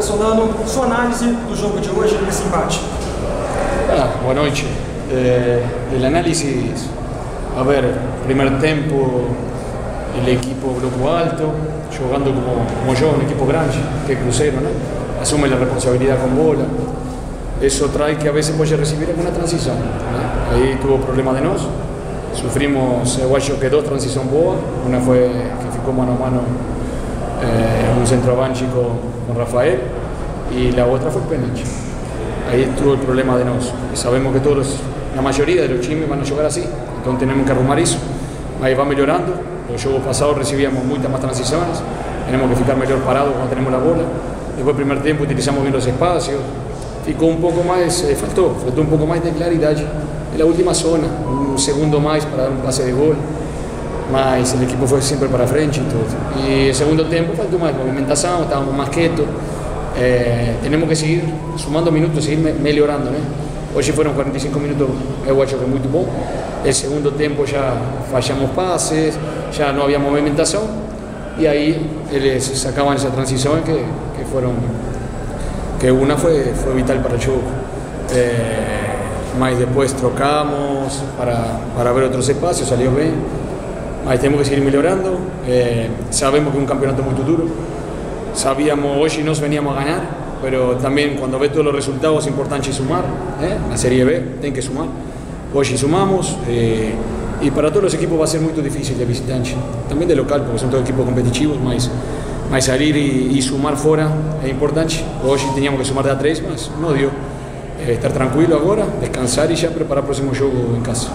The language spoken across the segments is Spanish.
Lucas Solano, sua análise do jogo de hoje, desse empate. Ah, boa noite. Eh, el análisis, a ver, primer tempo, el equipo grupo alto, jugando como, como yo, un equipo grande, que es Cruzeiro, ¿no? Asume la responsabilidad con bola. Eso trae que a veces puede recibir alguna transición. ¿no? Ahí tuvo problema de nos. Sufrimos, acho que dos transición boa. Una fue que ficou mano a mano eh, un centroavante con, Rafael y la otra fue penalti. Ahí estuvo el problema de nos. Sabemos que todos la mayoría de los chimes van a jugar así, entonces tenemos que arrumar eso. Ahí va mejorando. Los juegos pasados recibíamos muchas más transiciones, tenemos que ficar mejor parados cuando tenemos la bola. Después, primer tiempo, utilizamos bien los espacios. Ficou un poco más, eh, faltó un poco más de claridad en la última zona, un segundo más para dar un pase de gol. Mas el equipo fue siempre para frente y todo. Y el segundo tiempo faltó más movimentación, estábamos más quietos. Eh, tenemos que seguir sumando minutos, seguir me mejorando. ¿no? Hoy fueron 45 minutos, eu acho que muy bom. El segundo tiempo ya fallamos pases, ya no había movimentación y ahí eles sacaban esa transición que, que fueron que una fue, fue vital para el juego. Eh, mas después trocamos para, para ver otros espacios, salió bien. Tenemos que seguir mejorando. Eh, sabemos que es un campeonato muy duro. Sabíamos, hoy nos veníamos a ganar, pero también cuando ves todos los resultados es importante sumar. ¿eh? La Serie B tiene que sumar. Hoy sumamos. Eh, y para todos los equipos va a ser muy difícil de visitante. También de local, porque son todos equipos competitivos, mas, mas salir y, y sumar fuera es importante. Hoy teníamos que sumar de a tres, mas no dio. Eh, estar tranquilo agora, descansar e já preparar o próximo jogo em casa.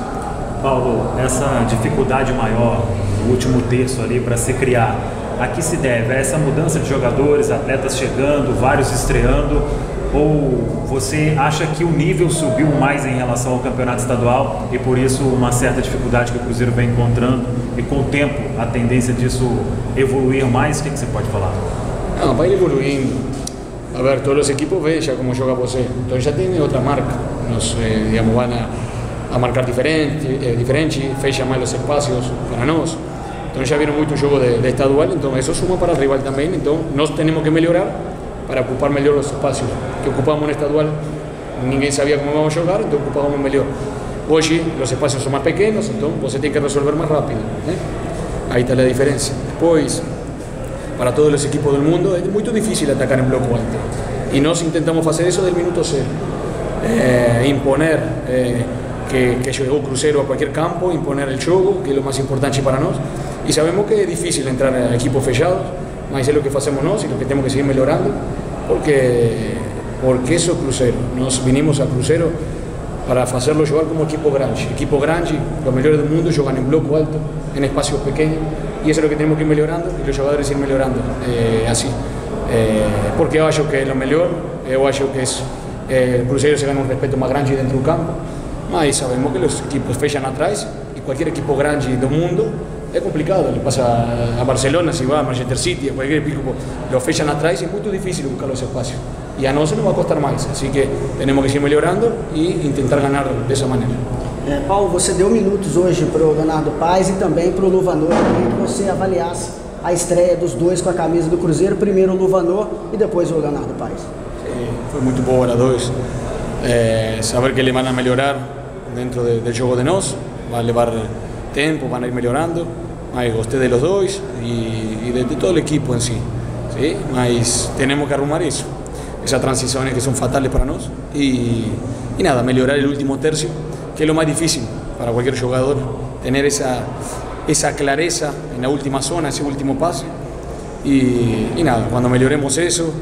Paulo, essa dificuldade maior no último terço ali para se criar, a que se deve? A essa mudança de jogadores, atletas chegando, vários estreando? Ou você acha que o nível subiu mais em relação ao campeonato estadual e por isso uma certa dificuldade que o Cruzeiro vem encontrando e com o tempo a tendência disso evoluir mais? O que, que você pode falar? Não, vai evoluindo. A ver, todos los equipos ven ya cómo juega José, entonces ya tiene otra marca, nos eh, digamos, van a, a marcar diferente, eh, diferente, fecha más los espacios para nos. Entonces ya vieron mucho juego de, de estadual, entonces eso suma para el rival también, entonces nos tenemos que mejorar para ocupar mejor los espacios que ocupamos en estadual. Ninguém sabía cómo vamos a jugar, entonces ocupamos mejor. Hoy los espacios son más pequeños, entonces você tiene que resolver más rápido. ¿eh? Ahí está la diferencia. Después, para todos los equipos del mundo, es muy difícil atacar en bloque alto. Y nos intentamos hacer eso del minuto cero. Eh, imponer eh, que, que llegó Crucero a cualquier campo, imponer el juego, que es lo más importante para nosotros. Y sabemos que es difícil entrar a equipos fechados, mas es lo que hacemos nosotros y lo que tenemos que seguir mejorando, porque, porque eso es Crucero. Nos vinimos a Crucero para hacerlo jugar como equipo grande. Equipo grande, los mejores del mundo juegan en bloque alto, en espacios pequeños, y eso es lo que tenemos que ir mejorando y los jugadores ir mejorando eh, así. Eh, porque yo acho que es lo mejor, yo acho que es, eh, el Cruzeiro se gana un respeto más grande dentro del campo, mas sabemos que los equipos fechan atrás y cualquier equipo grande del mundo es complicado, le pasa a Barcelona, si va a Manchester City, a cualquier equipo, lo fechan atrás y es muy difícil buscar los espacios. Y a nosotros nos va a costar más, así que tenemos que seguir mejorando e intentar ganar de esa manera. É, Paulo, você deu minutos hoje para o Leonardo Paes e também para o Luvanor. Eu queria que você avaliasse a estreia dos dois com a camisa do Cruzeiro. Primeiro o Luvanor e depois o Leonardo Paes. Sí, fue muy boa las dos. Eh, saber que le van a mejorar dentro de, del juego de nos, va a llevar tiempo, van a ir mejorando. Mas gosté de los dos y, y de, de, todo el equipo en sí. ¿sí? Mas tenemos que arrumar eso. Esas transiciones que son fatales para nosotros. Y, y nada, mejorar el último tercio que es lo más difícil para cualquier jugador, tener esa, esa clareza en la última zona, ese último pase. Y, y nada, cuando mejoremos eso,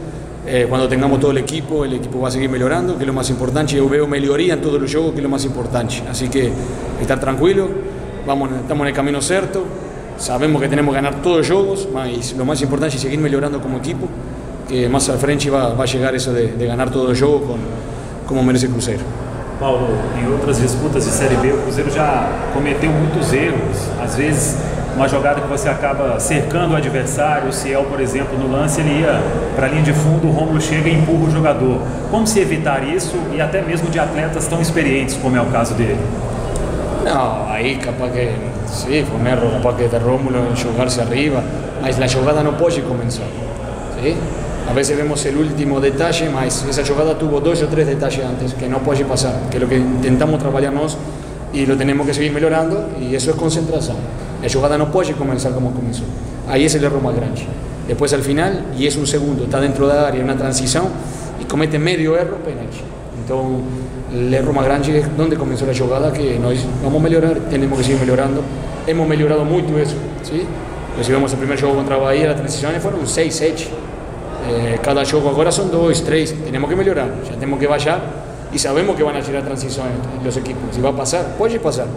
eh, tengamos todo el equipo, el equipo va a seguir mejorando, que es lo más importante. Yo veo mejoría en todos los juegos, que es lo más importante. Así que estar tranquilo, vamos, estamos en el camino cierto, sabemos que tenemos que ganar todos los juegos, mas lo más importante es seguir mejorando como equipo, que más al frente va, va a llegar eso de, de ganar todos los juegos con, como merece Cruzeiro. Paulo, em outras disputas de Série B, o Cruzeiro já cometeu muitos erros. Às vezes, uma jogada que você acaba cercando o adversário, o Ciel, por exemplo, no lance, ele ia para a linha de fundo, o Romulo chega e empurra o jogador. Como se evitar isso e até mesmo de atletas tão experientes, como é o caso dele? No, ahí capaz que sí, fue un error, capaz que de Rómulo en jugarse arriba, mas la jugada no puede comenzar. ¿sí? a veces vemos el último detalle, mas esa jugada tuvo dos o tres detalles antes que no puede pasar, que es lo que intentamos trabajarnos y lo tenemos que seguir mejorando y eso es concentración. La jugada no puede comenzar como comenzó. Ahí es el error más grande. Después al final, y es un segundo, está dentro de la área, una transición y comete medio error, penalti. Entonces, el error más grande es donde comenzó la jugada, que nos vamos a mejorar, tenemos que seguir mejorando. Hemos mejorado mucho eso, ¿sí? Vemos el primer juego contra Bahía, las transiciones fueron 6, 7. Eh, cada juego ahora son 2, 3. Tenemos que mejorar, ya tenemos que bajar y sabemos que van a tirar transiciones los equipos. Si va a pasar, puede pasar.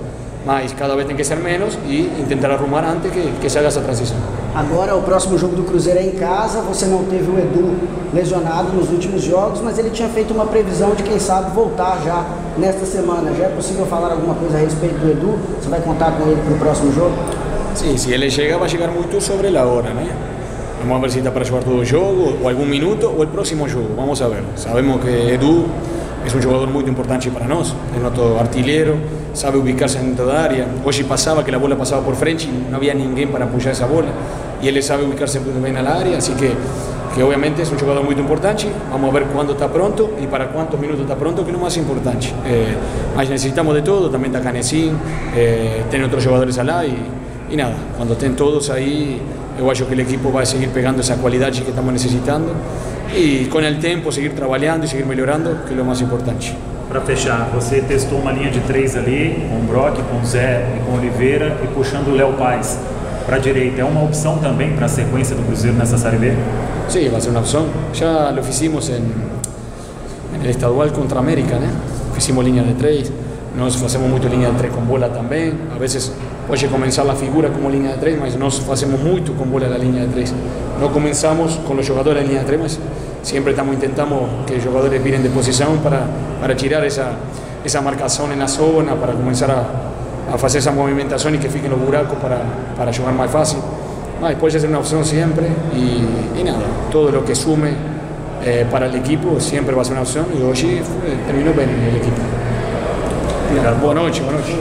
Mas cada vez tem que ser menos e tentar arrumar antes que, que se haga essa transição. Agora o próximo jogo do Cruzeiro é em casa. Você não teve o Edu lesionado nos últimos jogos, mas ele tinha feito uma previsão de quem sabe voltar já nesta semana. Já é possível falar alguma coisa a respeito do Edu? Você vai contar com ele para o próximo jogo? Sim, se ele chega, vai chegar muito sobre a hora, né? Vamos ver se está para jogar todo o jogo, ou algum minuto, ou o próximo jogo. Vamos a ver. Sabemos que Edu es un jugador muy importante para nosotros, es nuestro artillero, sabe ubicarse en toda área. Hoy pasaba que la bola pasaba por frente y no había ninguém para apoyar esa bola y él sabe ubicarse muy bien al área, así que, obviamente es un jugador muy importante. Vamos a ver cuándo está pronto y para cuántos minutos está pronto, que es lo más importante. Eh, necesitamos de todo, también está Canecín, eh, tiene otros jugadores allá y, y nada, cuando estén todos ahí, yo creo que el equipo va a seguir pegando esa cualidad que estamos necesitando e com o tempo seguir trabalhando e seguir melhorando, que é o mais importante. Para fechar, você testou uma linha de três ali, com o Brock, com o Zé e com o Oliveira e puxando o Léo Paz para a direita. É uma opção também para a sequência do Cruzeiro nessa Série B? Sim, vai ser uma opção. Já lo fizemos em, em estadual contra a América, né? Fizemos linha de três. Nós fazemos muito linha de três com bola também. A vezes pode começar a figura como linha de três, mas nós fazemos muito com bola na linha de três. Não começamos com os jogadores em linha de três, mas siempre estamos intentando que los jugadores vienen de posición para, para tirar esa, esa marcación en la zona, para comenzar a, a hacer esa movimentación y que fiquen los buracos para, para jugar más fácil. Ah, puede ser una opción siempre y, nada, todo lo que sume eh, para el equipo siempre va a ser una opción y hoy terminó bien el equipo. Buenas noches, buenas noches.